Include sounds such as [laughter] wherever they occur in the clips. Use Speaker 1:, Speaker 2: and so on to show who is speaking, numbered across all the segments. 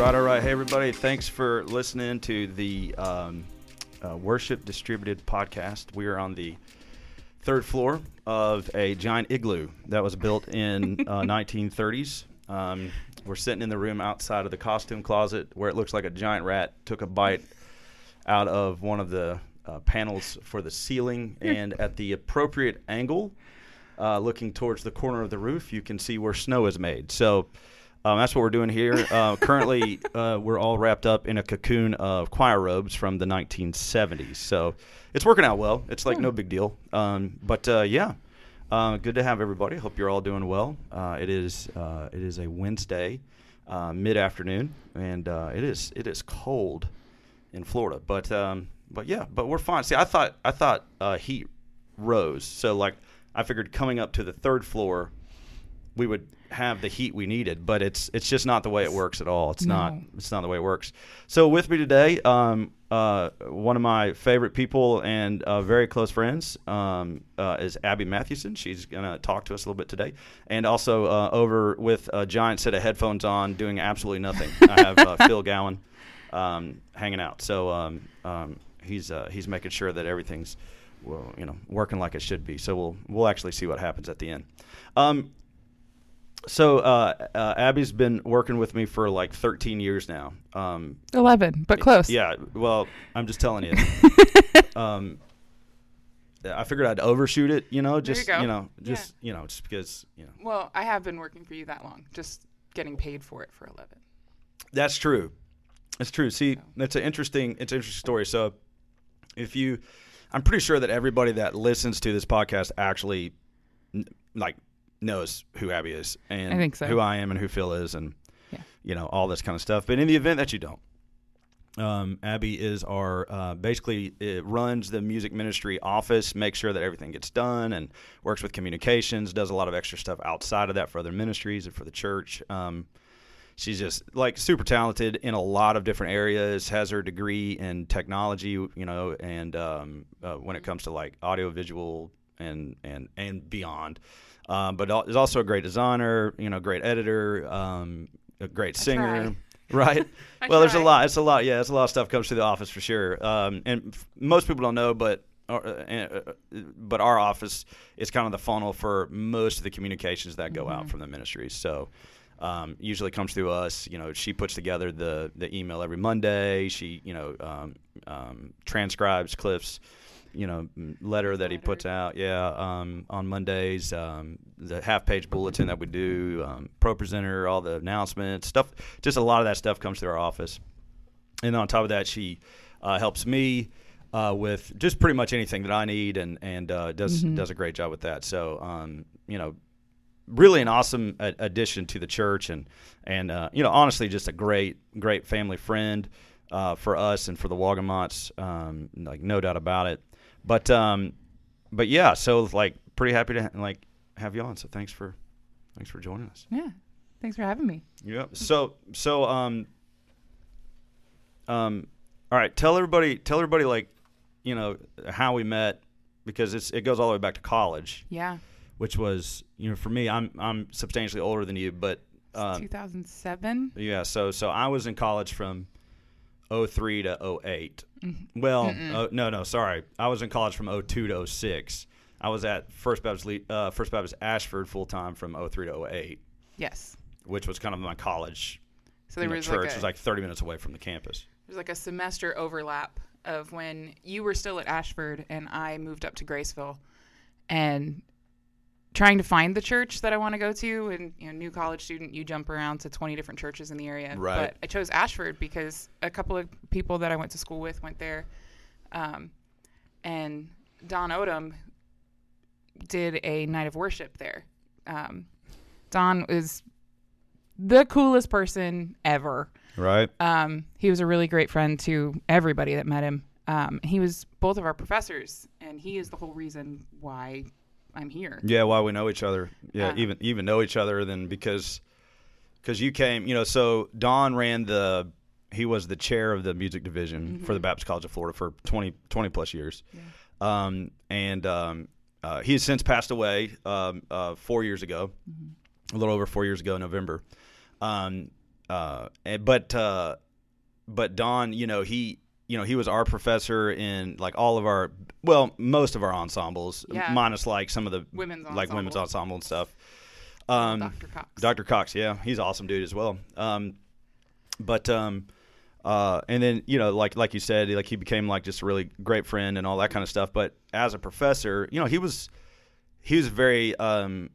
Speaker 1: right, all right. Hey, everybody. Thanks for listening to the um, uh, Worship Distributed podcast. We are on the third floor of a giant igloo that was built in [laughs] uh, 1930s. Um, we're sitting in the room outside of the costume closet where it looks like a giant rat took a bite out of one of the uh, panels for the ceiling, and at the appropriate angle, uh, looking towards the corner of the roof, you can see where snow is made. So um, that's what we're doing here. Uh, currently, uh, we're all wrapped up in a cocoon of choir robes from the 1970s. So it's working out well. It's like no big deal. Um, but uh, yeah, uh, good to have everybody. Hope you're all doing well. Uh, it is uh, it is a Wednesday, mid afternoon, and it is it is cold in Florida. But um, but yeah, but we're fine. See, I thought I thought heat rose. So like I figured coming up to the third floor, we would have the heat we needed, but it's it's just not the way it works at all. It's
Speaker 2: No.
Speaker 1: not it's not the way it works. So with me today, um, uh, one of my favorite people and uh, very close friends um, uh, is Abby Mathewson. She's gonna talk to us a little bit today, and also uh, over with a giant set of headphones on, doing absolutely nothing. I have uh, Phil [laughs] Gowan um, hanging out. So um, um, he's uh, he's making sure that everything's well, you know, working like it should be. So we'll we'll actually see what happens at the end. Um, so uh, uh, Abby's been working with me for like 13 years now. Um,
Speaker 2: 11, but close.
Speaker 1: yeah, well, I'm just telling you. [laughs] um, I figured I'd overshoot it, you know,
Speaker 2: There you
Speaker 1: just
Speaker 2: go.
Speaker 1: know,
Speaker 2: Yeah.
Speaker 1: just you know, just because you know.
Speaker 2: Well, I have been working for you that long, just getting paid for it for 11.
Speaker 1: That's true. That's true. See, that's an interesting. It's an interesting story. So, if you, I'm pretty sure that everybody that listens to this podcast actually, like, knows who Abby is and
Speaker 2: I think so.
Speaker 1: who I am and who Phil is and
Speaker 2: Yeah.
Speaker 1: you know all this kind of stuff. But in the event that you don't, um, Abby is our uh, basically runs the music ministry office, makes sure that everything gets done, and works with communications. Does a lot of extra stuff outside of that for other ministries and for the church. Um, she's just like super talented in a lot of different areas. Has her degree in technology, you know, and um, uh, when it comes to like audio, visual, and and and beyond. Um, but al- is also a great designer, you know, great editor, um, a great singer, [laughs] right? [laughs] Well, there's a lot. It's a lot. Yeah, it's a lot of stuff comes through the office for sure. Um, and f- most people don't know, but uh, uh, uh, but our office is kind of the funnel for most of the communications that go out from the ministries. So um, usually comes through us. You know, she puts together the the email every Monday. She you know um, um, transcribes Cliff's you know letter that he puts out. Yeah, um, on Mondays. Um, the half page bulletin that we do. Um, Pro presenter, all the announcements, stuff. Just a lot of that stuff comes through our office. And on top of that, she uh, helps me uh, with just pretty much anything that I need, and and uh, does does a great job with that. So um, you know, really an awesome a- addition to the church, and and uh, you know, honestly, just a great great family friend uh, for us and for the Wagamots, um, like no doubt about it. But um, but yeah, so like pretty happy to like have you on. So thanks for thanks for joining us.
Speaker 2: Yeah. Thanks for having me.
Speaker 1: Yep. So so um um all right, tell everybody tell everybody like, you know, how we met because it's it goes all the way back to college,
Speaker 2: Yeah.
Speaker 1: which was, you know, for me I'm I'm substantially older than you, but um
Speaker 2: 2007.
Speaker 1: yeah, so so I was in college from 03 to 08. Well, uh, no, no, sorry. I was in college from 02 to 06. I was at First Baptist uh, First Baptist Ashford full time from 03 to 08,
Speaker 2: Yes.
Speaker 1: which was kind of my college
Speaker 2: So there was
Speaker 1: church
Speaker 2: like a,
Speaker 1: was like 30 minutes away from the campus.
Speaker 2: there's like a semester overlap of when you were still at Ashford and I moved up to Graceville and trying to find the church that I want to go to and you know new college student you jump around to 20 different churches in the area
Speaker 1: Right.
Speaker 2: but I chose Ashford because a couple of people that I went to school with went there um, and Don Odom did a night of worship there um, Don is the coolest person ever
Speaker 1: Right.
Speaker 2: um, he was a really great friend to everybody that met him. Um, he was both of our professors, and he is the whole reason why I'm here.
Speaker 1: Yeah, why we know each other. Yeah, even even know each other then because because you came, you know, so Don ran the he was the chair of the music division for the Baptist College of Florida for 20, 20 plus years. Um, and um, uh, he has since passed away um, uh, four years ago, a little over four years ago in November. Um, uh, and, but uh, but Don, you know, he you know he was our professor in like all of our well most of our ensembles,
Speaker 2: Yeah.
Speaker 1: minus like some of the
Speaker 2: Women's
Speaker 1: like women's
Speaker 2: ensemble.
Speaker 1: and stuff. Um,
Speaker 2: Dr. Cox.
Speaker 1: Dr. Cox, yeah, he's an awesome dude as well. Um, but um, uh, and then you know, like like you said, like he became like just a really great friend and all that kind of stuff. But as a professor, you know, he was he was very um,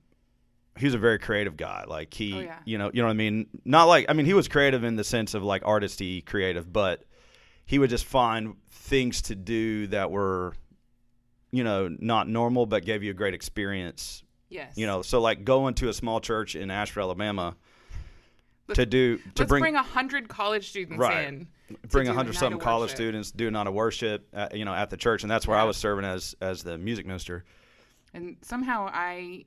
Speaker 1: he was a very creative guy. Like he,
Speaker 2: Oh, yeah.
Speaker 1: you know, you know what I mean. Not like I mean, he was creative in the sense of like artisty creative, but he would just find things to do that were, you know, not normal, but gave you a great experience
Speaker 2: Yes.
Speaker 1: you know, so like going to a small church in Ashford, Alabama,
Speaker 2: Let's-
Speaker 1: to do to bring
Speaker 2: bring a hundred college students
Speaker 1: Right.
Speaker 2: in.
Speaker 1: bring a
Speaker 2: a
Speaker 1: hundred something college students do a night of worship, at, you know, at the church, and that's where I was serving as as the music minister.
Speaker 2: and somehow I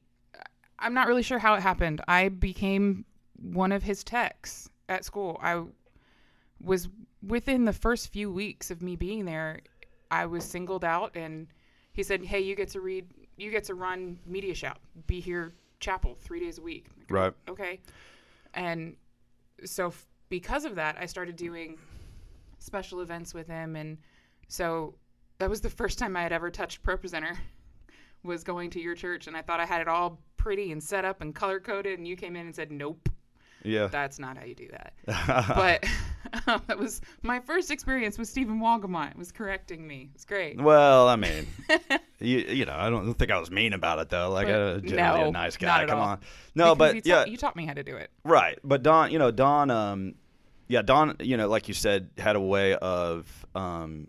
Speaker 2: I'm not really sure how it happened. I became one of his techs at school. I was within the first few weeks of me being there, I was singled out and he said, "Hey, you get to read you get to run Media Shout. Be here chapel 3 days a week." Go,
Speaker 1: Right.
Speaker 2: Okay. And so f- because of that, I started doing special events with him and so that was the first time I had ever touched Pro Presenter was going to your church and I thought I had it all pretty and set up and color coded and you came in and said nope
Speaker 1: Yeah,
Speaker 2: that's not how you do that [laughs] but [laughs] that was my first experience with Stephen Wagamont was correcting me it was great
Speaker 1: well, I mean, [laughs] you you know, I don't think I was mean about it though. Like, uh, generally
Speaker 2: no,
Speaker 1: a nice guy. Come
Speaker 2: all.
Speaker 1: on, no,
Speaker 2: Because
Speaker 1: but
Speaker 2: you
Speaker 1: yeah,
Speaker 2: taught, you taught me how to do it
Speaker 1: Right, but Don, you know, Don, um, yeah, Don, you know, like you said, had a way of, um,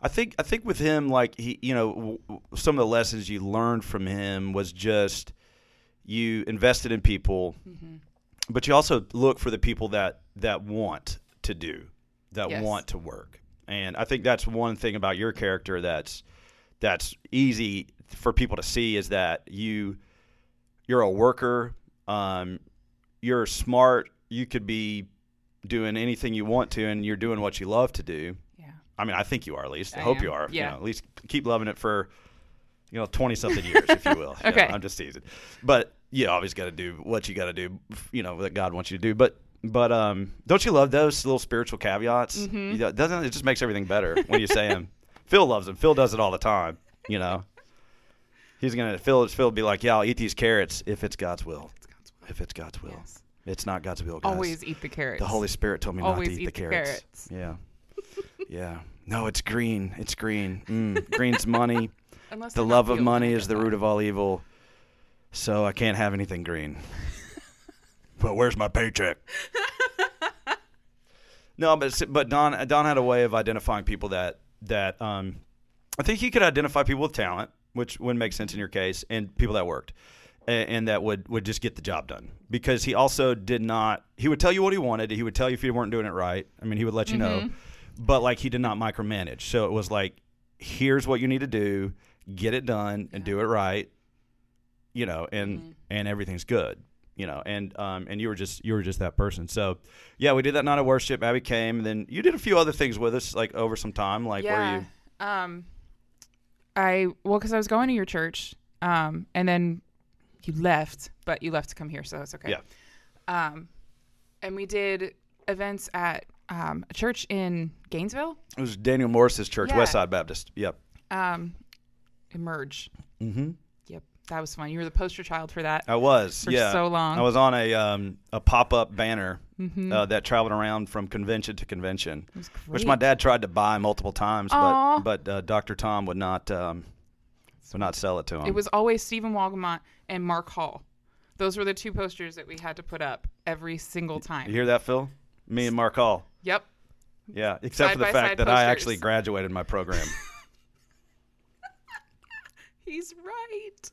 Speaker 1: I think, I think with him, like he, you know, w- w- some of the lessons you learned from him was just you invested in people,
Speaker 2: Mm-hmm.
Speaker 1: But you also look for the people that that want to do, that
Speaker 2: Yes.
Speaker 1: want to work, and I think that's one thing about your character that's that's easy for people to see is that you you're a worker um, you're smart you could be doing anything you want to and you're doing what you love to do
Speaker 2: yeah
Speaker 1: i mean i think you are at least i,
Speaker 2: I
Speaker 1: hope
Speaker 2: am.
Speaker 1: you are you
Speaker 2: Yeah.
Speaker 1: know, at least keep loving it for you know 20 something years if you will [laughs] You know,
Speaker 2: Okay.
Speaker 1: i'm just teasing but you always got to do what you got to do you know that god wants you to do but but um, don't you love those little spiritual caveats?
Speaker 2: Mhm.
Speaker 1: You know, doesn't it just makes everything better when you say them? [laughs] Phil loves them. Phil does it all the time. You know, he's gonna Phil. Phil will be like, "Yeah, I'll eat these carrots if it's God's will.
Speaker 2: it's God's will.
Speaker 1: If it's God's will,
Speaker 2: Yes.
Speaker 1: it's not God's will, guys.
Speaker 2: always eat the carrots
Speaker 1: The Holy Spirit told me not to eat,
Speaker 2: eat
Speaker 1: the
Speaker 2: the
Speaker 1: carrots.
Speaker 2: carrots.
Speaker 1: Yeah, [laughs] yeah. No, it's green. It's green. Mm, green's [laughs] money.
Speaker 2: Unless
Speaker 1: The love of money is the root of all evil. So I can't have anything green. but where's my paycheck? [laughs] no, but but Don Don had a way of identifying people that that um, I think he could identify people with talent, which wouldn't make sense in your case, and people that worked. And, and that would, would just get the job done because he also did not. He would tell you what he wanted. He would tell you if you weren't doing it right. I mean, he would let you know,
Speaker 2: Mhm.
Speaker 1: but like he did not micromanage. So it was like, here's what you need to do, get it done, and do it right. You know, and
Speaker 2: Mhm.
Speaker 1: and everything's good. You know, and um and you were just you were just that person. So yeah, we did that night of worship. Abby came, and then you did a few other things with us, like over some time. Like where
Speaker 2: yeah.
Speaker 1: you
Speaker 2: Um, I well, because I was going to your church, um, and then you left, but you left to come here, so that's okay.
Speaker 1: Yeah.
Speaker 2: Um, and we did events at um, a church in Gainesville.
Speaker 1: it was Daniel Morris's church,
Speaker 2: Yeah.
Speaker 1: Westside Baptist. Yep.
Speaker 2: Um, Emerge.
Speaker 1: Mm-hmm.
Speaker 2: That was fun. You were the poster child for that
Speaker 1: I was.
Speaker 2: for
Speaker 1: yeah.
Speaker 2: so long.
Speaker 1: I was on a um, a pop up banner
Speaker 2: Mhm.
Speaker 1: uh, that traveled around from convention to convention,
Speaker 2: it was great.
Speaker 1: which my dad tried to buy multiple times,
Speaker 2: Aw.
Speaker 1: but but uh, Dr. Tom would not um, would not sell it to him.
Speaker 2: It was always Stephen Wagamont and Mark Hall. Those were the two posters that we had to put up every single time.
Speaker 1: You hear that, Phil? Me and Mark Hall.
Speaker 2: Yep.
Speaker 1: Yeah, except
Speaker 2: Side
Speaker 1: for the fact that I actually graduated my program. [laughs]
Speaker 2: He's right.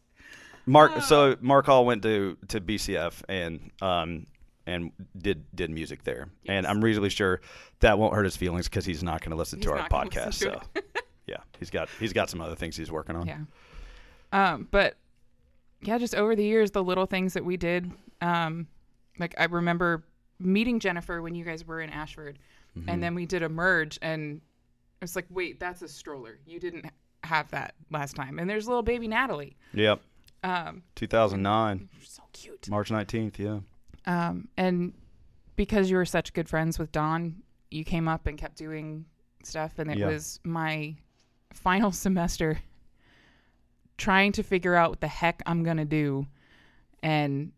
Speaker 1: Mark,
Speaker 2: Oh.
Speaker 1: so Mark Hall went to to BCF and um and did did music there, and I'm reasonably sure that won't hurt his feelings because he's not going to listen to our podcast. So [laughs] yeah, he's got he's got some other things he's working on.
Speaker 2: Yeah. Um, but yeah, just over the years, the little things that we did. Um, like I remember meeting Jennifer when you guys were in Ashford,
Speaker 1: Mm-hmm.
Speaker 2: and then we did Emerge, and it's like, wait, that's a stroller. You didn't have that last time. And there's little baby Natalie.
Speaker 1: Yep,
Speaker 2: Um,
Speaker 1: 2009,
Speaker 2: so cute.
Speaker 1: March 19th. Yeah,
Speaker 2: Um, and because you were such good friends with Don, you came up and kept doing stuff, and it
Speaker 1: Yeah.
Speaker 2: was my final [laughs] semester trying to figure out what the heck I'm gonna do, and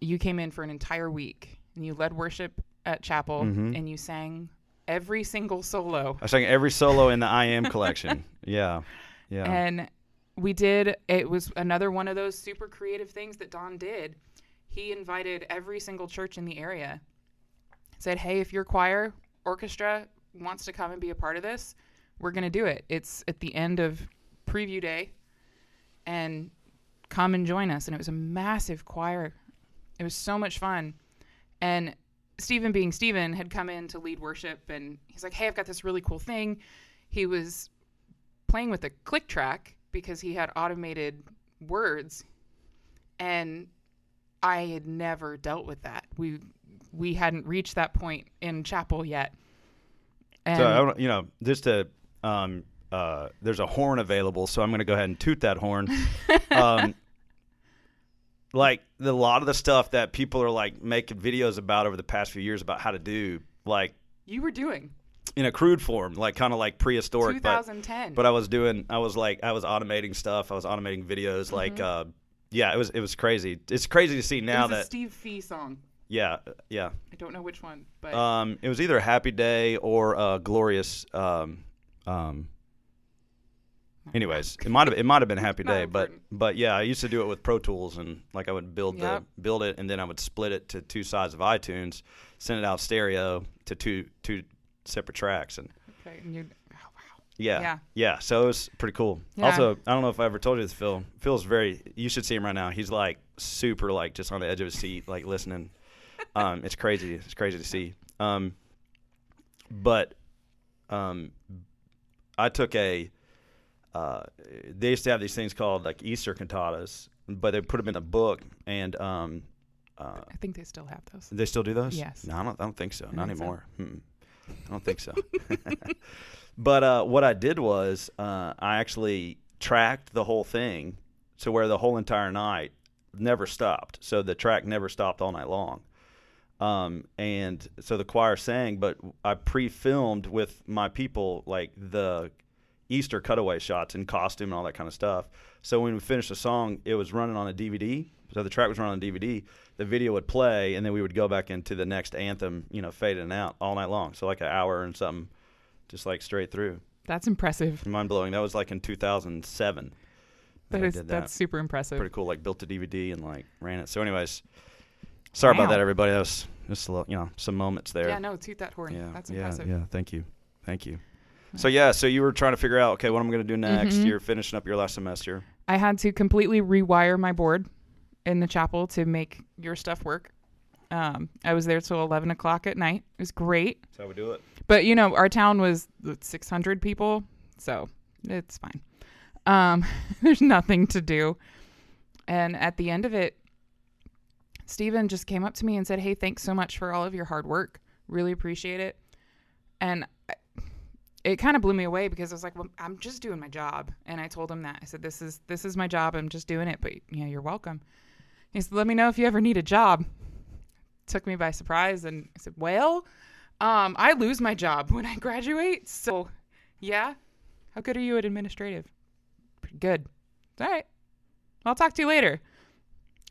Speaker 2: you came in for an entire week and you led worship at chapel
Speaker 1: Mhm.
Speaker 2: and you sang every single solo
Speaker 1: I sang every solo in the I Am [laughs] collection. Yeah, yeah.
Speaker 2: and we did it was another one of those super creative things that Don did. He invited every single church in the area. Said, "Hey, if your choir orchestra wants to come and be a part of this, we're going to do it. It's at the end of preview day and come and join us." And it was a massive choir. It was so much fun. And Stephen being Stephen had come in to lead worship and he's like, "Hey, I've got this really cool thing." He was playing with a click track because he had automated words and I had never dealt with that. We we hadn't reached that point in chapel yet. And
Speaker 1: so I don't, you know, just to um, uh, there's a horn available, so I'm going to go ahead and toot that horn. [laughs] um, like the, a lot of the stuff that people are like making videos about over the past few years about how to do, like
Speaker 2: you were doing
Speaker 1: in a crude form, like kind of like prehistoric. But
Speaker 2: 2010.
Speaker 1: but I was doing, I was like, I was automating stuff. I was automating videos. Like, uh, yeah, it was it was crazy. It's crazy to see now that,
Speaker 2: Steve Fee song.
Speaker 1: yeah, yeah.
Speaker 2: I don't know which one, but
Speaker 1: Um, it was either a happy day or a glorious. Um, um, anyways, it might have it might have been a happy [laughs] day, but but yeah, I used to do it with Pro Tools and like I would build
Speaker 2: Yep.
Speaker 1: the build it and then I would split it to two sides of iTunes, send it out stereo to two two separate tracks and
Speaker 2: okay, and you oh, wow.
Speaker 1: yeah,
Speaker 2: Yeah.
Speaker 1: yeah. So it was pretty cool.
Speaker 2: Yeah.
Speaker 1: Also, I don't know if I ever told you this, Phil. Phil's very. You should see him right now. He's like super, like just on the edge of his seat, like listening. Um, it's crazy. It's crazy to see. Um, but um, I took a. Uh, they used to have these things called like Easter cantatas, but they put them in a book, and um, uh,
Speaker 2: I think they still have those.
Speaker 1: they still do those?
Speaker 2: Yes.
Speaker 1: No, I don't. I don't think so.
Speaker 2: I
Speaker 1: Not
Speaker 2: think so.
Speaker 1: anymore. Mm-mm. I don't think so. [laughs] but uh, what I did was uh, I actually tracked the whole thing to where the whole entire night never stopped. So the track never stopped all night long. Um, and so the choir sang, but I pre-filmed with my people like the Easter cutaway shots in costume and all that kind of stuff. So when we finished the song, it was running on a DVD. So the track was running on DVD. The video would play, and then we would go back into the next anthem, you know, fading out all night long. So like an hour and something, just like straight through.
Speaker 2: That's impressive.
Speaker 1: Mind blowing. That was like in 2007.
Speaker 2: That
Speaker 1: I that.
Speaker 2: that's super impressive.
Speaker 1: pretty cool. Like built a DVD and like ran it. So, anyways, sorry about that, everybody. That was just a little, you know, some moments there.
Speaker 2: Yeah, no, toot that horn.
Speaker 1: yeah,
Speaker 2: that's
Speaker 1: yeah,
Speaker 2: impressive.
Speaker 1: yeah. Thank you, thank you. So yeah, so you were trying to figure out, okay, what am I'm going to do next.
Speaker 2: Mhm.
Speaker 1: You're finishing up your last semester.
Speaker 2: I had to completely rewire my board in the chapel to make your stuff work. Um, I was there till 11 o'clock at night. It was great.
Speaker 1: That's how we do it.
Speaker 2: But, you know, our town was 600 people, so it's fine. Um, [laughs] there's nothing to do. And at the end of it, Stephen just came up to me and said, Hey, thanks so much for all of your hard work. Really appreciate it. And I, it kind of blew me away because I was like, well, I'm just doing my job. And I told him that. I said, this is, this is my job. I'm just doing it. But yeah, you're welcome. He said, let me know if you ever need a job. Took me by surprise. And I said, well, um, I lose my job when I graduate. So yeah. How good are you at administrative? Pretty good. All right. I'll talk to you later.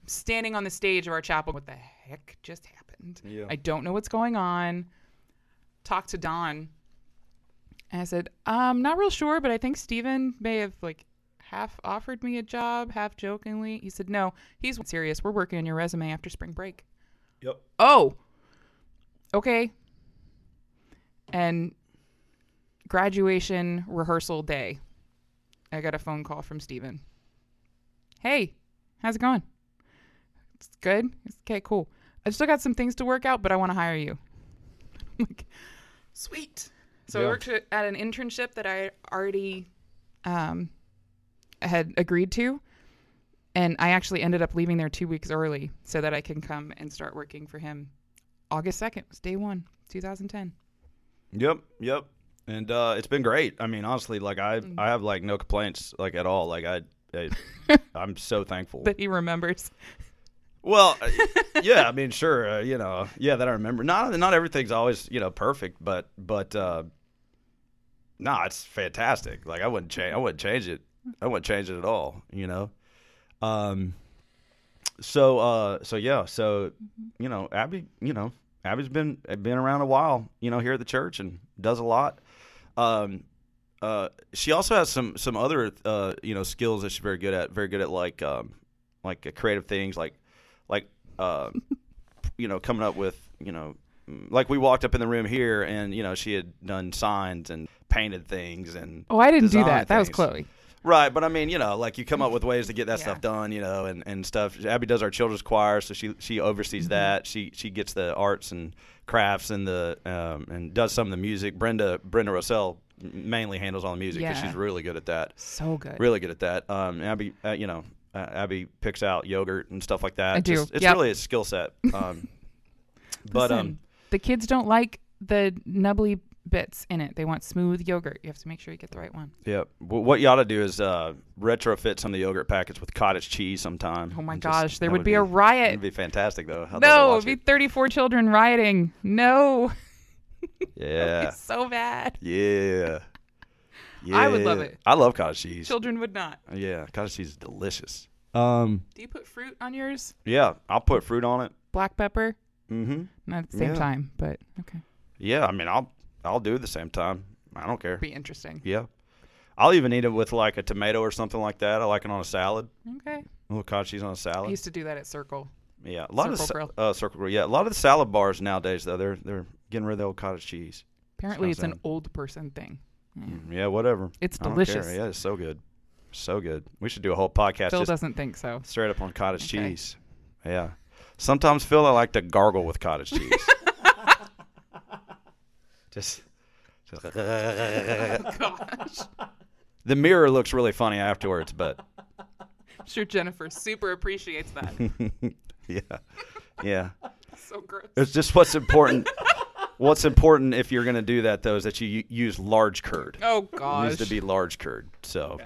Speaker 2: Standing on the stage of our chapel. What the heck just happened?
Speaker 1: Yeah.
Speaker 2: I don't know what's going on. Talk to Don. And I said, I'm not real sure, but I think Steven may have like half offered me a job, half jokingly. He said, No, he's serious. We're working on your resume after spring break.
Speaker 1: Yep.
Speaker 2: Oh, okay. And graduation rehearsal day, I got a phone call from Steven. Hey, how's it going? It's good. It's, okay, cool. I've still got some things to work out, but I want to hire you. [laughs] I'm like, sweet. So I worked at at an internship that I already um, had agreed to. And I actually ended up leaving there two weeks early so that I can come and start working for him. August 2nd was day one, 2010.
Speaker 1: Yep. Yep. And uh, it's been great. I mean, honestly, like I,
Speaker 2: Mm.
Speaker 1: I have like no complaints, like at all. Like I, I [laughs] I'm so thankful.
Speaker 2: That he remembers.
Speaker 1: Well, uh, [laughs] yeah, I mean, sure, uh, you know, yeah, that I remember. Not not everything's always you know perfect, but but uh, no, it's fantastic. Like I wouldn't change. I wouldn't change it. I wouldn't change it at all. You know. Um. So uh. So yeah. So you know, Abby. You know, Abby's been been around a while. You know, here at the church and does a lot. Um. Uh. She also has some some other uh you know skills that she's very good at. Very good at like um like uh, creative things like like uh, you know coming up with you know like we walked up in the room here and you know she had done signs and painted things and
Speaker 2: Oh, I didn't do that. That was. Chloe.
Speaker 1: Right but i mean you know like you come up with ways to get that
Speaker 2: Yeah.
Speaker 1: stuff done you know and, and stuff abby does our children's choir so she she oversees
Speaker 2: Mm-hmm.
Speaker 1: that she she gets the arts and crafts and the um, and does some of the music brenda brenda rossell mainly handles all the music because
Speaker 2: Yeah.
Speaker 1: she's really good at that
Speaker 2: So good.
Speaker 1: really good at that. Um, Abby, uh, you know, uh, Abby picks out yogurt and stuff like that.
Speaker 2: I do.
Speaker 1: Just- it's
Speaker 2: Yep.
Speaker 1: really a skill set. Um, [laughs] but
Speaker 2: Listen,
Speaker 1: um,
Speaker 2: the kids don't like the nubbly bits in it. They want smooth yogurt. You have to make sure you get the right one.
Speaker 1: Yep. w- what you ought to do is uh, retrofit some of the yogurt packets with cottage cheese sometime.
Speaker 2: Oh my
Speaker 1: And just-
Speaker 2: gosh, there
Speaker 1: that
Speaker 2: would be a riot.
Speaker 1: It'd be fantastic though. I'd
Speaker 2: no, it'd be 34 children rioting. No. [laughs]
Speaker 1: yeah,
Speaker 2: It's so bad.
Speaker 1: yeah, yeah. [laughs]
Speaker 2: I would love it.
Speaker 1: I love cottage cheese.
Speaker 2: Children would not.
Speaker 1: Yeah, cottage cheese is delicious. Um,
Speaker 2: Do you put fruit on yours?
Speaker 1: yeah, I'll put fruit on it.
Speaker 2: Black pepper?
Speaker 1: Mm-hmm.
Speaker 2: Not at the same
Speaker 1: Yeah.
Speaker 2: time, but okay.
Speaker 1: Yeah, I mean, I'll I'll do it at the same time. I don't care.
Speaker 2: Be interesting.
Speaker 1: Yeah. I'll even eat it with like a tomato or something like that. I like it on a salad.
Speaker 2: Okay.
Speaker 1: A little cottage cheese on a salad.
Speaker 2: I used to do that at Circle.
Speaker 1: Yeah. A lot of
Speaker 2: Circle
Speaker 1: the,
Speaker 2: Grill.
Speaker 1: uh, circle grill. Yeah. A lot of the salad bars nowadays though, they're they're getting rid of the old cottage cheese.
Speaker 2: Apparently, it's an old person thing. Yeah.
Speaker 1: Mm, Yeah, whatever.
Speaker 2: It's
Speaker 1: I don't care.
Speaker 2: delicious.
Speaker 1: Yeah, it's so good. So good. We should do a whole podcast
Speaker 2: Phil doesn't think so.
Speaker 1: straight up on cottage
Speaker 2: Okay.
Speaker 1: cheese. Yeah. Sometimes Phil I like to gargle with cottage [laughs] cheese. Just, just [laughs]
Speaker 2: Gosh.
Speaker 1: the mirror looks really funny afterwards, but
Speaker 2: I'm sure Jennifer super appreciates that. [laughs]
Speaker 1: yeah. Yeah.
Speaker 2: so gross.
Speaker 1: It's just what's important. what's important if you're going to do that though is that you use large curd.
Speaker 2: Oh
Speaker 1: It
Speaker 2: gosh.
Speaker 1: needs to be large curd. So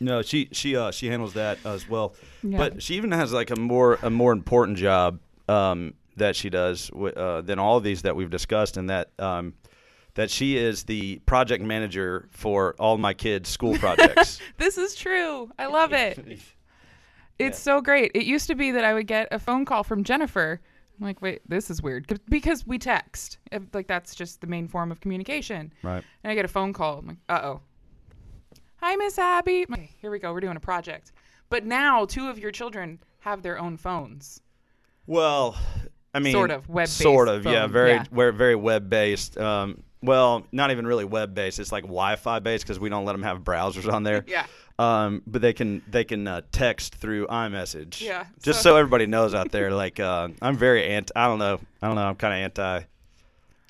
Speaker 1: no, she she uh she handles that as well.
Speaker 2: Yeah.
Speaker 1: But she even has like a more a more important job um that she does uh, than all of these that we've discussed, and that um that she is the project manager for all my kids' school projects. [laughs]
Speaker 2: This is true. I love it. It's so great. It used to be that I would get a phone call from Jennifer. I'm like, wait, this is weird because we text. Like that's just the main form of communication.
Speaker 1: right.
Speaker 2: And I get a phone call. I'm like, uh oh. Hi, Miss Abby. Like, Okay, here we go. We're doing a project. But now two of your children have their own phones.
Speaker 1: Well, I mean,
Speaker 2: Sort of, web-based
Speaker 1: Sort of, yeah, very,
Speaker 2: yeah.
Speaker 1: very, very web based. Um, well, not even really web based. It's like Wi-Fi based because we don't let them have browsers on there. [laughs]
Speaker 2: Yeah.
Speaker 1: Um, but they can they can uh, text through iMessage.
Speaker 2: Yeah,
Speaker 1: Just
Speaker 2: so-
Speaker 1: so, everybody knows out there, like uh, I'm very anti. I don't know. I don't know. I'm kind of anti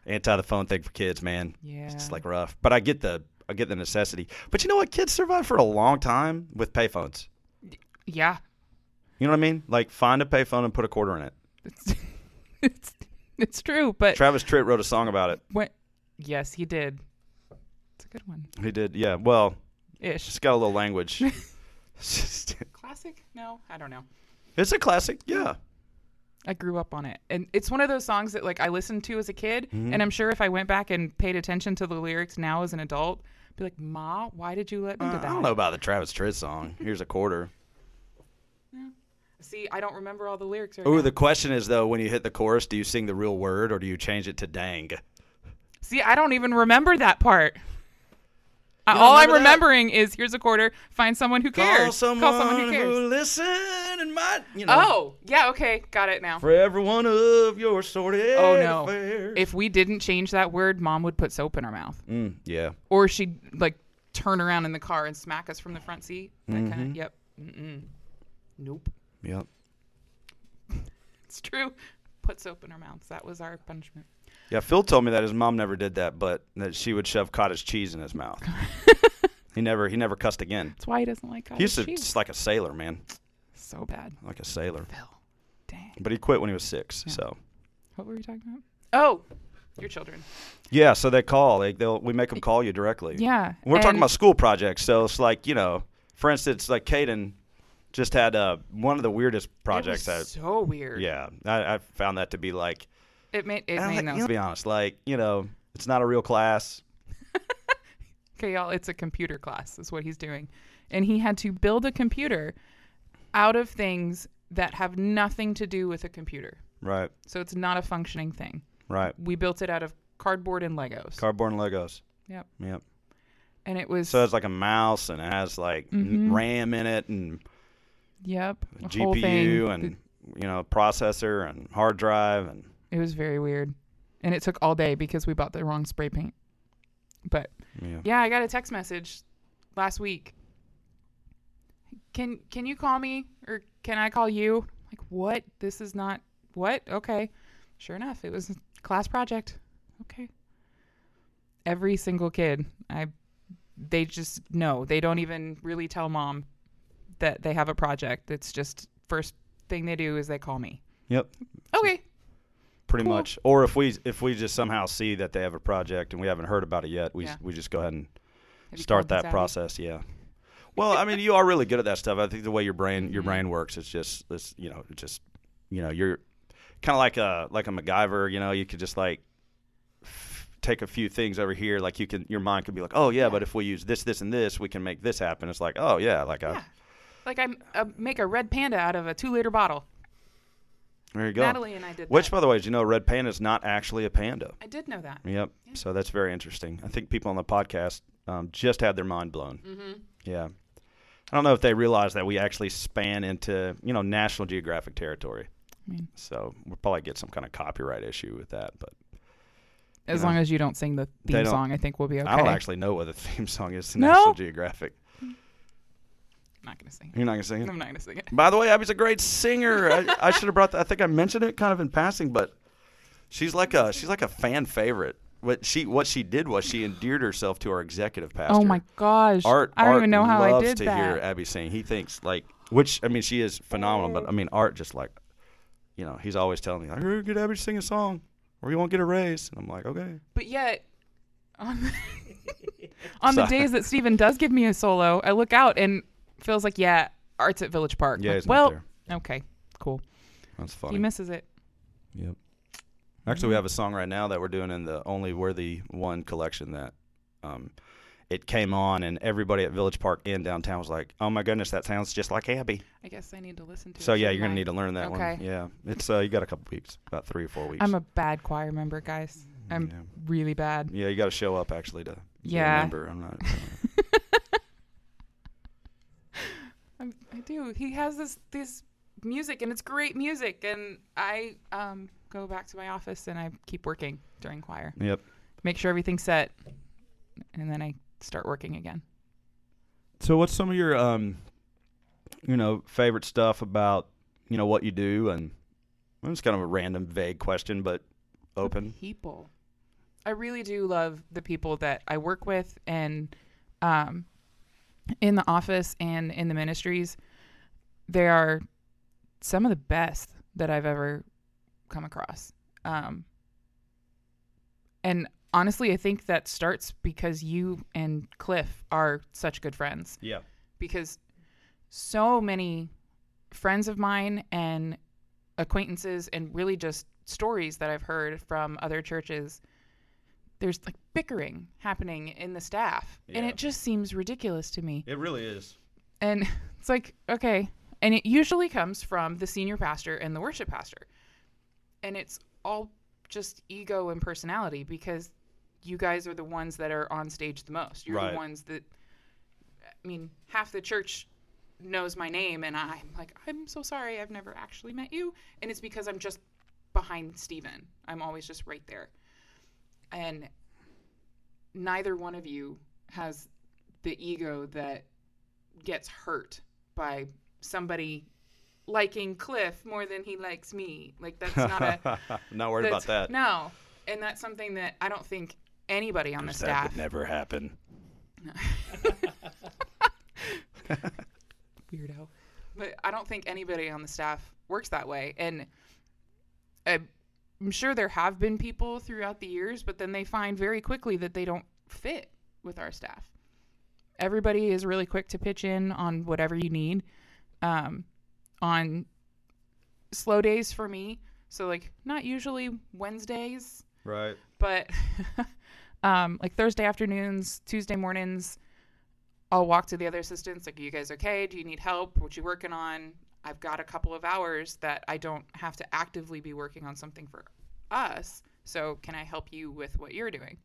Speaker 1: anti the phone thing for kids, man.
Speaker 2: Yeah.
Speaker 1: It's like rough. But I get the I get the necessity. But you know what? Kids survive for a long time with payphones.
Speaker 2: Yeah.
Speaker 1: You know what I mean? Like find a payphone and put a quarter in it. [laughs]
Speaker 2: It's [laughs] it's, it's true. But
Speaker 1: Travis Tritt wrote a song about it.
Speaker 2: when, yes, he did. It's a good one.
Speaker 1: He did, yeah. Well,
Speaker 2: Ish.
Speaker 1: it's got a little language. It's [laughs] [laughs]
Speaker 2: Classic? No, I don't know.
Speaker 1: it's a classic, yeah.
Speaker 2: I grew up on it. And it's one of those songs that like I listened to as a kid
Speaker 1: Mm-hmm.
Speaker 2: and I'm sure if I went back and paid attention to the lyrics now as an adult, I'd be like, "Ma, why did you let me
Speaker 1: Uh,
Speaker 2: do that?"
Speaker 1: I don't know about the Travis Tritt song. Here's a quarter.
Speaker 2: See, I don't remember all the lyrics right
Speaker 1: Oh,
Speaker 2: now.
Speaker 1: the question is though, when you hit the chorus, do you sing the real word or do you change it to dang?
Speaker 2: See, I don't even remember that part. Uh, all I'm remembering is here's a quarter, find someone who cares.
Speaker 1: Call someone,
Speaker 2: Call someone who cares.
Speaker 1: who listen and might, you know.
Speaker 2: Oh, yeah, okay, got it now.
Speaker 1: For every one of your sordid
Speaker 2: Oh no.
Speaker 1: affairs.
Speaker 2: If we didn't change that word, mom would put soap in her mouth.
Speaker 1: Mm, yeah.
Speaker 2: Or she'd like turn around in the car and smack us from the front seat. That
Speaker 1: Mm-hmm.
Speaker 2: kind of yep. Mm-mm. Nope.
Speaker 1: Yep.
Speaker 2: It's true. Put soap in her mouth. That was our punishment.
Speaker 1: Yeah, Phil told me that his mom never did that, but that she would shove cottage cheese in his mouth. [laughs] he never he never cussed again.
Speaker 2: That's why he doesn't like
Speaker 1: He
Speaker 2: cottage
Speaker 1: used to
Speaker 2: cheese.
Speaker 1: just like a sailor, man.
Speaker 2: So bad.
Speaker 1: Like a sailor.
Speaker 2: Phil. Dang.
Speaker 1: But he quit when he was six. So
Speaker 2: What were we talking about? Oh, your children.
Speaker 1: yeah, so they call. They they'll we make them call you directly.
Speaker 2: Yeah.
Speaker 1: We're talking about school projects, so it's like you know, for instance, like Caden, just had uh, one of the weirdest
Speaker 2: It
Speaker 1: projects.
Speaker 2: was
Speaker 1: that
Speaker 2: so weird.
Speaker 1: yeah, I, I found that to be like.
Speaker 2: It made it made
Speaker 1: like-
Speaker 2: no
Speaker 1: you know, to be honest, like you know, it's not a real class. [laughs]
Speaker 2: Okay, y'all, it's a computer class, is what he's doing. And he had to build a computer out of things that have nothing to do with a computer.
Speaker 1: Right,
Speaker 2: So it's not a functioning thing.
Speaker 1: right.
Speaker 2: We built it out of cardboard and Legos.
Speaker 1: Cardboard and Legos.
Speaker 2: Yep.
Speaker 1: Yep.
Speaker 2: and it was,
Speaker 1: So it's like a mouse and it has like
Speaker 2: Mhm.
Speaker 1: RAM in it and
Speaker 2: yep,
Speaker 1: a
Speaker 2: a whole thing.
Speaker 1: GPU and you know processor and hard drive and
Speaker 2: It was very weird. And it took all day because we bought the wrong spray paint. But
Speaker 1: yeah.
Speaker 2: yeah, I got a text message last week. Can can you call me or can I call you? Like what? This is not what? Okay. Sure enough, it was a class project. Okay. Every single kid, I they just know. They don't even really tell mom that they have a project. It's just first thing they do is they call me.
Speaker 1: Yep.
Speaker 2: Okay.
Speaker 1: Pretty
Speaker 2: Cool.
Speaker 1: much. Or if we if we just somehow see that they have a project and we haven't heard about it yet, we
Speaker 2: Yeah.
Speaker 1: we just go ahead and
Speaker 2: Have
Speaker 1: start that process. Yeah. Well, I mean, you are really good at that stuff. I think the way your brain your
Speaker 2: Mhm.
Speaker 1: brain works, it's just it's you know just you know you're kind of like a like a MacGyver. You know, you could just like f- take a few things over here. Like you can your mind could be like, oh yeah,
Speaker 2: Yeah.
Speaker 1: but if we use this, this, and this, we can make this happen. It's like, oh yeah, like
Speaker 2: Yeah.
Speaker 1: I,
Speaker 2: Like I uh, make a red panda out of a two liter bottle.
Speaker 1: there you go.
Speaker 2: Natalie and I did
Speaker 1: Which,
Speaker 2: that.
Speaker 1: by the way, did you know red panda is not actually a panda?
Speaker 2: I did know that.
Speaker 1: Yep.
Speaker 2: Yeah.
Speaker 1: So that's very interesting. I think people on the podcast um, just had their mind blown.
Speaker 2: Mm-hmm.
Speaker 1: Yeah. I don't know if they realize that we actually span into, you know, National Geographic territory.
Speaker 2: I mean,
Speaker 1: So we'll probably get some kind of copyright issue with that. But
Speaker 2: as
Speaker 1: know,
Speaker 2: long as you don't sing the theme song, I think we'll be okay.
Speaker 1: I don't actually know what the [laughs] theme song is to
Speaker 2: No?
Speaker 1: National Geographic.
Speaker 2: I'm not gonna sing it.
Speaker 1: You're not to sing it?
Speaker 2: I'm not gonna sing it.
Speaker 1: By the way, Abby's a great singer. I, I should have brought that. I think I mentioned it kind of in passing, but she's like a she's like a fan favorite. What she what she did was she endeared herself to our executive oh pastor.
Speaker 2: Oh my gosh!
Speaker 1: Art,
Speaker 2: I don't
Speaker 1: Art
Speaker 2: even know how I
Speaker 1: loves
Speaker 2: did
Speaker 1: to
Speaker 2: that.
Speaker 1: hear Abby sing. He thinks like, which I mean, she is phenomenal. But I mean, Art just like, you know, he's always telling me, "I heard get Abby to sing a song, or you won't get a raise." And I'm like, okay.
Speaker 2: But yet, on the, [laughs] on the days that Steven does give me a solo, I look out and feels like, yeah, Art's at Village Park.
Speaker 1: Yeah,
Speaker 2: Like,
Speaker 1: he's
Speaker 2: well,
Speaker 1: not there.
Speaker 2: okay, cool.
Speaker 1: That's funny.
Speaker 2: He misses it.
Speaker 1: Yep. Actually, we have a song right now that we're doing in the Only Worthy One collection that um, it came on, and everybody at Village Park in downtown was like, "Oh my goodness, that sounds just like Abby."
Speaker 2: I guess I need to listen to. It.
Speaker 1: So
Speaker 2: it.
Speaker 1: yeah, you're gonna need to learn that one.
Speaker 2: Okay.
Speaker 1: Yeah, it's uh, you got a couple weeks, about three or four weeks.
Speaker 2: I'm a bad choir member, guys. I'm
Speaker 1: yeah.
Speaker 2: really bad.
Speaker 1: yeah, you got to show up actually to, to
Speaker 2: Yeah.
Speaker 1: remember. I'm not. [laughs]
Speaker 2: I'm, do. He has this this music, and it's great music. And I um go back to my office and I keep working during choir.
Speaker 1: yep.
Speaker 2: Make sure everything's set, and then I start working again.
Speaker 1: So what's some of your um, you know, favorite stuff about you know what you do, and well, it's kind of a random, vague question, but open.
Speaker 2: people. I really do love the people that I work with and um, in the office and in the ministries. They are some of the best that I've ever come across. Um, and honestly, I think that starts because you and Cliff are such good friends
Speaker 1: Yeah.
Speaker 2: because so many friends of mine and acquaintances and really just stories that I've heard from other churches there's like bickering happening in the staff and it just seems ridiculous to me.
Speaker 1: It really is.
Speaker 2: and [laughs] it's like okay. And it usually comes from the senior pastor and the worship pastor. And it's all just ego and personality because you guys are the ones that are on stage the most. You're
Speaker 1: Right.
Speaker 2: the ones that i mean half the church knows my name and i'm like i'm so sorry. I've never actually met you. And it's because i'm just behind steven. I'm always just right there and neither one of you has the ego that gets hurt by somebody liking Cliff more than he likes me. Like that's not a [laughs]
Speaker 1: not worried about that.
Speaker 2: No, and that's something that I don't think anybody on the
Speaker 1: that
Speaker 2: staff.
Speaker 1: would never happen. [laughs]
Speaker 2: weirdo. But I don't think anybody on the staff works that way. And uh, I'm sure there have been people throughout the years, but then they find very quickly that they don't fit with our staff. Everybody is really quick to pitch in on whatever you need, um, on slow days for me. So like not usually Wednesdays,
Speaker 1: Right.
Speaker 2: but [laughs] um, like Thursday afternoons, Tuesday mornings, I'll walk to the other assistants. Like, are you guys okay? Do you need help? What you working on? I've got a couple of hours that I don't have to actively be working on something for us. So can I help you with what you're doing?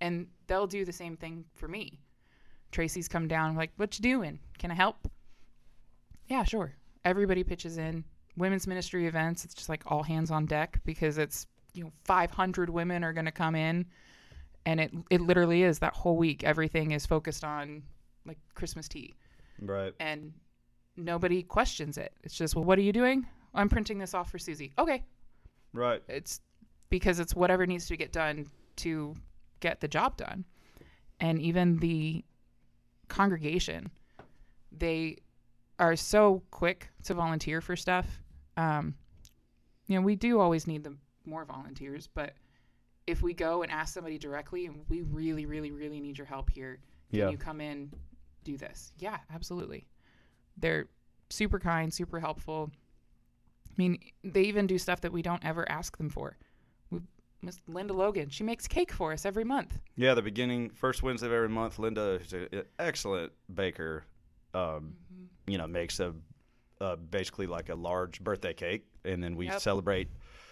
Speaker 2: And they'll do the same thing for me. Tracy's come down like, what you doing? Can I help? Yeah, sure. Everybody pitches in. Women's ministry events, it's just like all hands on deck because it's, you know, 500 women are going to come in and it it literally is that whole week everything is focused on like Christmas tea
Speaker 1: Right.
Speaker 2: and nobody questions it. It's just, well, what are you doing? I'm printing this off for Susie. Okay.
Speaker 1: Right.
Speaker 2: It's because it's whatever needs to get done to get the job done. And even the congregation, they are so quick to volunteer for stuff. Um, you know, we do always need the more volunteers, but if we go and ask somebody directly, and we really, really, really need your help here, can
Speaker 1: Yeah.
Speaker 2: you come in, do this? Yeah, absolutely. They're super kind, super helpful. I mean, they even do stuff that we don't ever ask them for. We, Miss Linda Logan, she makes cake for us every month.
Speaker 1: Yeah, the beginning, first Wednesday of every month, Linda is an excellent baker. Um, you know, makes a uh, basically like a large birthday cake, and then we
Speaker 2: Yep.
Speaker 1: celebrate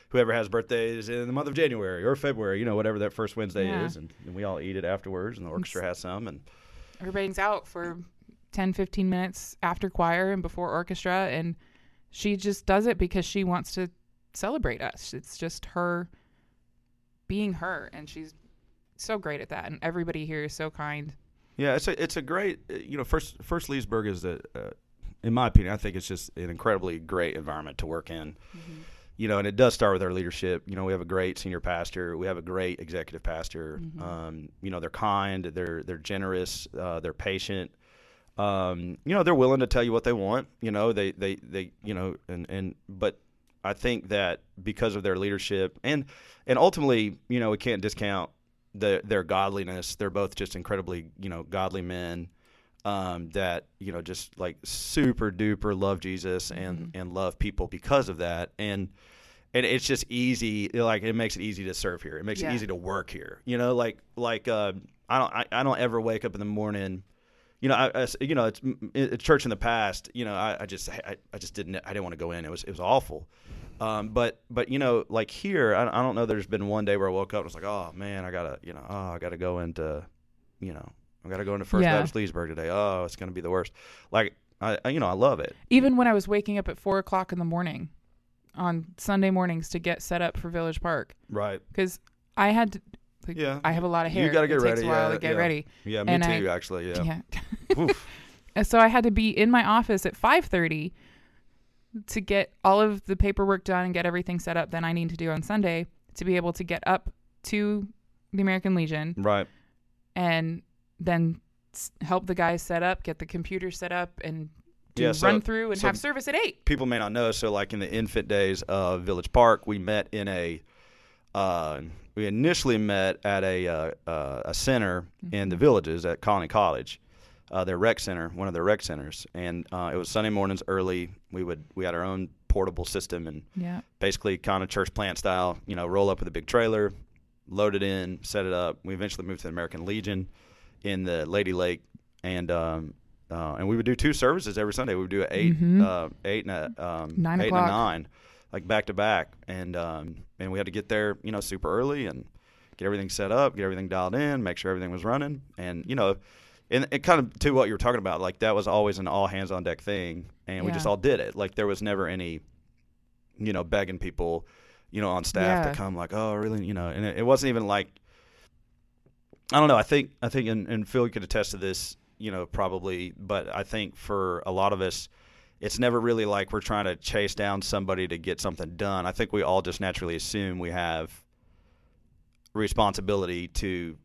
Speaker 1: whoever has birthdays in the month of January or February. You know, whatever that first Wednesday
Speaker 2: Yeah.
Speaker 1: is, and, and we all eat it afterwards, and the orchestra has some, and
Speaker 2: Everybody's out for 10, 15 minutes after choir and before orchestra, and she just does it because she wants to celebrate us. It's just her being her, and she's so great at that. And everybody here is so kind.
Speaker 1: Yeah, it's a it's a great you know first first Leesburg is a uh, in my opinion I think it's just an incredibly great environment to work in. You know, and it does start with our leadership. You know, we have a great senior pastor, we have a great executive pastor. Um, you know, they're kind, they're they're generous, uh, they're patient. Um, you know, they're willing to tell you what they want. You know, they they they you know, and and but I think that because of their leadership and and ultimately, you know, we can't discount the, their godliness. They're both just incredibly, you know, godly men um, that you know just like super duper love Jesus and and love people because of that. And and it's just easy. Like it makes it easy to serve here. It makes
Speaker 2: Yeah.
Speaker 1: it easy to work here. You know, like like uh, I don't I, I don't ever wake up in the morning. You know, I, I- you know, it's, church in the past. You know, I, I just, I, I just didn't, I didn't want to go in. It was, it was awful. Um, but, but you know, like here, I, I don't know. There's been one day where I woke up and was like, oh man, I gotta, you know, oh, I gotta go into, you know, I gotta go into First
Speaker 2: Yeah.
Speaker 1: Baptist Leesburg today. Oh, it's gonna be the worst. Like, I, I- you know, I love it.
Speaker 2: Even when I was waking up at four o'clock in the morning on Sunday mornings to get set up for Village Park,
Speaker 1: Right.
Speaker 2: because I had to. Like,
Speaker 1: Yeah.
Speaker 2: I have a lot of hair.
Speaker 1: You gotta get
Speaker 2: it takes a while
Speaker 1: yeah,
Speaker 2: to get
Speaker 1: yeah.
Speaker 2: ready.
Speaker 1: Yeah. Me
Speaker 2: And
Speaker 1: too.
Speaker 2: I-
Speaker 1: actually. Yeah.
Speaker 2: Yeah. [laughs] And so I had to be in my office at 5:30 to get all of the paperwork done and get everything set up that I need to do on Sunday to be able to get up to the American Legion
Speaker 1: right.
Speaker 2: and then s- help the guys set up, get the computer set up and do
Speaker 1: Yeah, so-
Speaker 2: run through and
Speaker 1: so-
Speaker 2: have service at 8.
Speaker 1: people may not know. So, like in the infant days of Village Park, we met in a. Uh, we initially met at a uh, uh, a center in the villages at Colony Cottage, uh, their rec center, one of their rec centers, and uh, it was Sunday mornings early. We would we had our own portable system and
Speaker 2: Yeah.
Speaker 1: basically kind of church plant style. You know, roll up with a big trailer, load it in, set it up. We eventually moved to the American Legion in the Lady Lake, and um, uh, and we would do two services every Sunday. We would do a 8
Speaker 2: Mhm.
Speaker 1: uh, eight and a um,
Speaker 2: Nine
Speaker 1: eight
Speaker 2: o'clock.
Speaker 1: and a nine, like back to back, and um, and we had to get there, you know, super early and get everything set up, get everything dialed in, make sure everything was running, and you know. And it kind of to what you were talking about, like that was always an all hands on deck thing, and we just all did it. Like there was never any, you know, begging people, you know, on staff
Speaker 2: Yeah.
Speaker 1: to come, like, oh, really, you know, and it, it wasn't even like, I don't know. I think I think, and, and Phil could attest to this, you know, probably, but I think for a lot of us, it's never really like we're trying to chase down somebody to get something done. I think we all just naturally assume we have responsibility to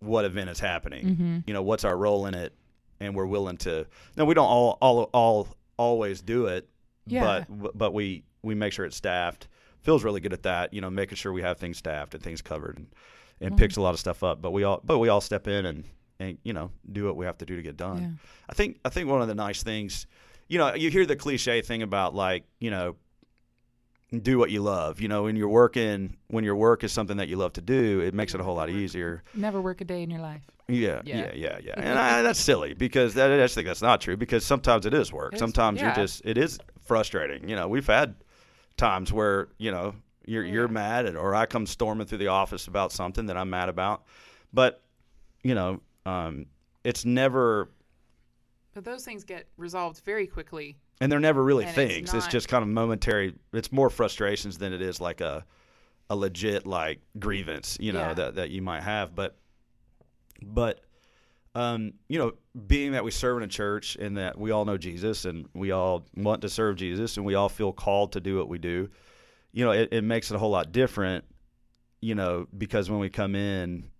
Speaker 1: what event is happening.
Speaker 2: Mm-hmm.
Speaker 1: You know, what's our role in it, and we're willing to. No, we don't all all all always do it,
Speaker 2: Yeah.
Speaker 1: but but we we make sure it's staffed. Phil's really good at that. You know, making sure we have things staffed and things covered, and, and
Speaker 2: Mhm.
Speaker 1: picks a lot of stuff up. But we all but we all step in and and you know do what we have to do to get done.
Speaker 2: Yeah.
Speaker 1: I think I think one of the nice things, you know, you hear the cliche thing about like, you know, do what you love. You know, when you're working, when your work is something that you love to do, it makes it a whole lot easier.
Speaker 2: Never work a day in your life.
Speaker 1: Yeah,
Speaker 2: Yeah.
Speaker 1: yeah, yeah, yeah. [laughs] And I, that's silly because that, I just think that's not true because sometimes it is work.
Speaker 2: It is-
Speaker 1: sometimes
Speaker 2: yeah.
Speaker 1: you're just it is frustrating. You know, we've had times where you know you're you're mad at, or I come storming through the office about something that I'm mad about, but you know, um, it's never
Speaker 2: But those things get resolved very quickly.
Speaker 1: and they're never really
Speaker 2: And it's
Speaker 1: things. It's,
Speaker 2: not-
Speaker 1: just kind of momentary. It's more frustrations than it is like a a legit like grievance, you know,
Speaker 2: Yeah.
Speaker 1: that that you might have. But but um, you know, being that we serve in a church and that we all know Jesus and we all want to serve Jesus and we all feel called to do what we do, you know, it, it makes it a whole lot different, you know, because when we come in,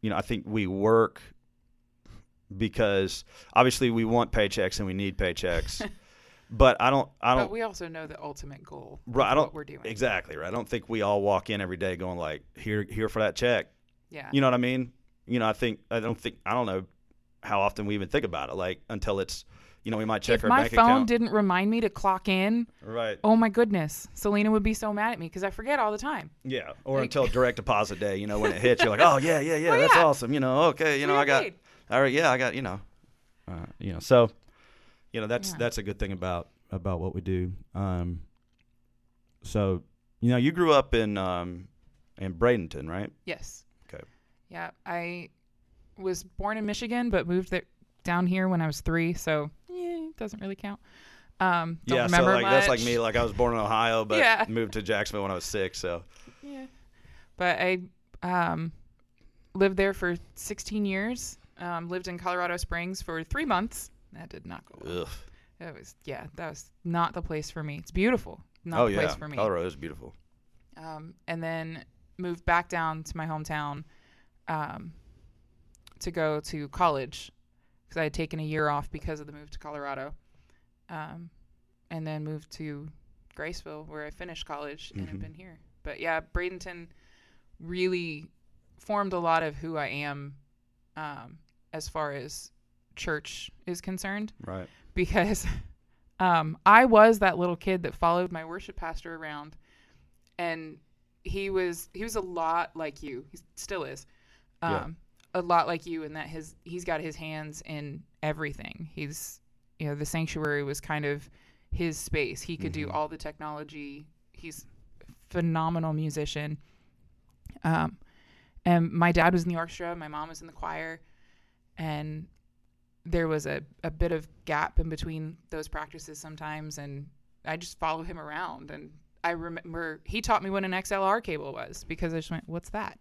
Speaker 1: you know, I think we work because obviously we want paychecks and we need paychecks. [laughs] but I don't I don't
Speaker 2: we also know the ultimate goal.
Speaker 1: Right, I don't
Speaker 2: what we're doing.
Speaker 1: exactly right. I don't think we all walk in every day going like here here for that check.
Speaker 2: Yeah.
Speaker 1: You know what I mean? You know, I think I don't think I don't know how often we even think about it. Like until it's you know we might check
Speaker 2: if
Speaker 1: our
Speaker 2: my phone
Speaker 1: account.
Speaker 2: didn't remind me to clock in,
Speaker 1: right.
Speaker 2: oh my goodness, Selena would be so mad at me because I forget all the time.
Speaker 1: Yeah. Or
Speaker 2: Like-
Speaker 1: until direct [laughs] deposit day. You know when it hits, you're like, oh yeah, yeah, yeah,
Speaker 2: Oh,
Speaker 1: that's
Speaker 2: yeah.
Speaker 1: awesome. You know, okay, you know I got
Speaker 2: paid.
Speaker 1: All right, yeah, I got you know, uh, you know, so you know that's
Speaker 2: Yeah.
Speaker 1: that's a good thing about about what we do. Um, so you know, you grew up in um, in Bradenton, right?
Speaker 2: Yes.
Speaker 1: Okay.
Speaker 2: Yeah, I was born in Michigan, but moved there, down here when I was three, so yeah, it doesn't really count. Um, don't
Speaker 1: yeah, so
Speaker 2: remember
Speaker 1: like that's like me. Like I was born in Ohio, but
Speaker 2: Yeah.
Speaker 1: moved to Jacksonville when I was six. So
Speaker 2: Yeah. But I um, lived there for 16 years. Um, lived in Colorado Springs for three months. That did not go well.
Speaker 1: ugh.
Speaker 2: That was yeah, that was not the place for me. It's beautiful, not
Speaker 1: oh
Speaker 2: the
Speaker 1: yeah,
Speaker 2: place for me.
Speaker 1: Colorado is beautiful.
Speaker 2: um, and then moved back down to my hometown um, to go to college because I had taken a year off because of the move to Colorado, um, and then moved to Graceville where I finished college and have
Speaker 1: Mhm.
Speaker 2: been here. But yeah, Bradenton really formed a lot of who I am um, as far as church is concerned
Speaker 1: Right.
Speaker 2: because [laughs] um, I was that little kid that followed my worship pastor around, and he was he was a lot like you. He still is, um,
Speaker 1: Yeah.
Speaker 2: a lot like you in that his he's got his hands in everything. He's you know the sanctuary was kind of his space. He could do
Speaker 1: Mhm.
Speaker 2: all the technology. He's a phenomenal musician. Um, and my dad was in the orchestra. My mom was in the choir, and there was a, a bit of gap in between those practices sometimes and I just follow him around and I remember he taught me what an XLR cable was because I just went, What's that?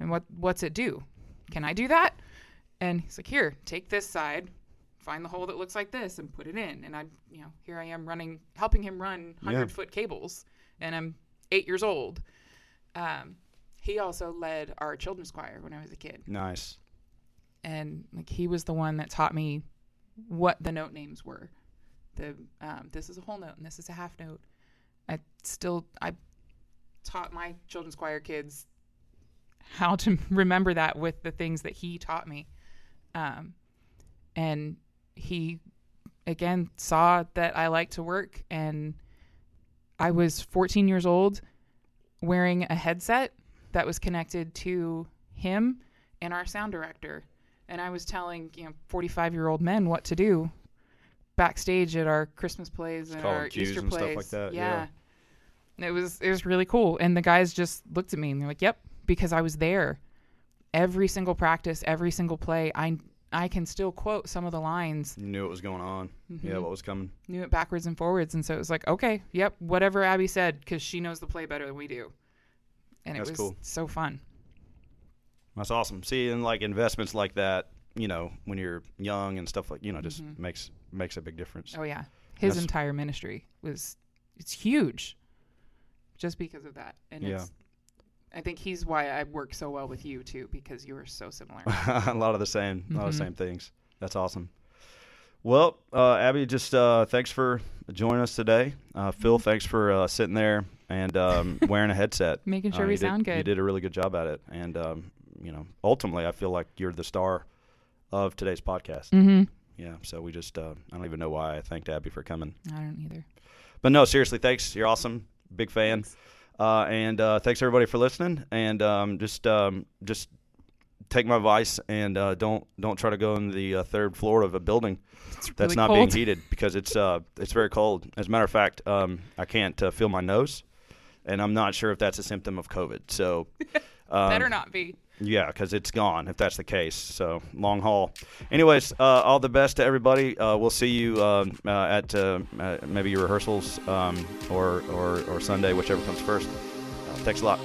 Speaker 2: And what what's it do? Can I do that? And he's like, Here, take this side, find the hole that looks like this and put it in and I you know, here I am running helping him run
Speaker 1: Yeah.
Speaker 2: hundred foot cables and I'm eight years old. Um, he also led our children's choir when I was a kid
Speaker 1: Nice.
Speaker 2: and like he was the one that taught me what the note names were. The um, this is a whole note and this is a half note. I still I taught my children's choir kids how to [laughs] remember that with the things that he taught me, um, and he again saw that I like to work and I was 14 years old wearing a headset that was connected to him and our sound director and I was telling you know 45 year old men what to do backstage at our Christmas plays and our Easter
Speaker 1: and stuff
Speaker 2: plays.
Speaker 1: like that,
Speaker 2: Yeah.
Speaker 1: yeah.
Speaker 2: It was it was really cool, and the guys just looked at me and they're like, "Yep," because I was there every single practice, every single play. I I can still quote some of the lines,
Speaker 1: knew what was going on. Yeah,
Speaker 2: Mhm.
Speaker 1: what was coming.
Speaker 2: knew it backwards and forwards, and so it was like, okay, yep, whatever Abby said, because she knows the play better than we do, and it
Speaker 1: That's
Speaker 2: was
Speaker 1: cool.
Speaker 2: so fun.
Speaker 1: That's awesome. Seeing like investments like that, you know, when you're young and stuff like, you know, just
Speaker 2: Mhm.
Speaker 1: makes makes a big difference.
Speaker 2: Oh yeah, his
Speaker 1: That's-
Speaker 2: entire ministry was it's huge, just because of that, and
Speaker 1: Yeah.
Speaker 2: it's. I think he's why I work so well with you too, because you are so similar. [laughs]
Speaker 1: a lot of the same, a lot of the
Speaker 2: Mhm.
Speaker 1: same things. That's awesome. Well, uh, Abby, just uh, thanks for joining us today. Uh, Phil,
Speaker 2: Mm-hmm.
Speaker 1: thanks for uh, sitting there and um, [laughs] wearing a headset.
Speaker 2: Making sure
Speaker 1: Uh,
Speaker 2: we
Speaker 1: did-
Speaker 2: sound good.
Speaker 1: You did a really good job at it, and um, you know, ultimately, I feel like you're the star of today's podcast.
Speaker 2: Mm-hmm.
Speaker 1: yeah. So we just uh, I don't even know why I thanked Abby for coming.
Speaker 2: I don't either.
Speaker 1: But no, seriously, thanks. You're awesome. Big fan. Uh, and uh, thanks everybody for listening. And um, just um, just take my advice and uh, don't don't try to go in the uh, third floor of a building that's
Speaker 2: really
Speaker 1: not
Speaker 2: cold.
Speaker 1: being heated because it's uh it's very cold. As a matter of fact, um, I can't uh, feel my nose, and I'm not sure if that's a symptom of COVID. So. [laughs] Um,
Speaker 2: Better not be.
Speaker 1: yeah, because it's gone if that's the case. So long haul. Anyways, uh, all the best to everybody. Uh, we'll see you um, uh, at uh, uh, maybe your rehearsals um, or, or or Sunday, whichever comes first. Thanks a lot.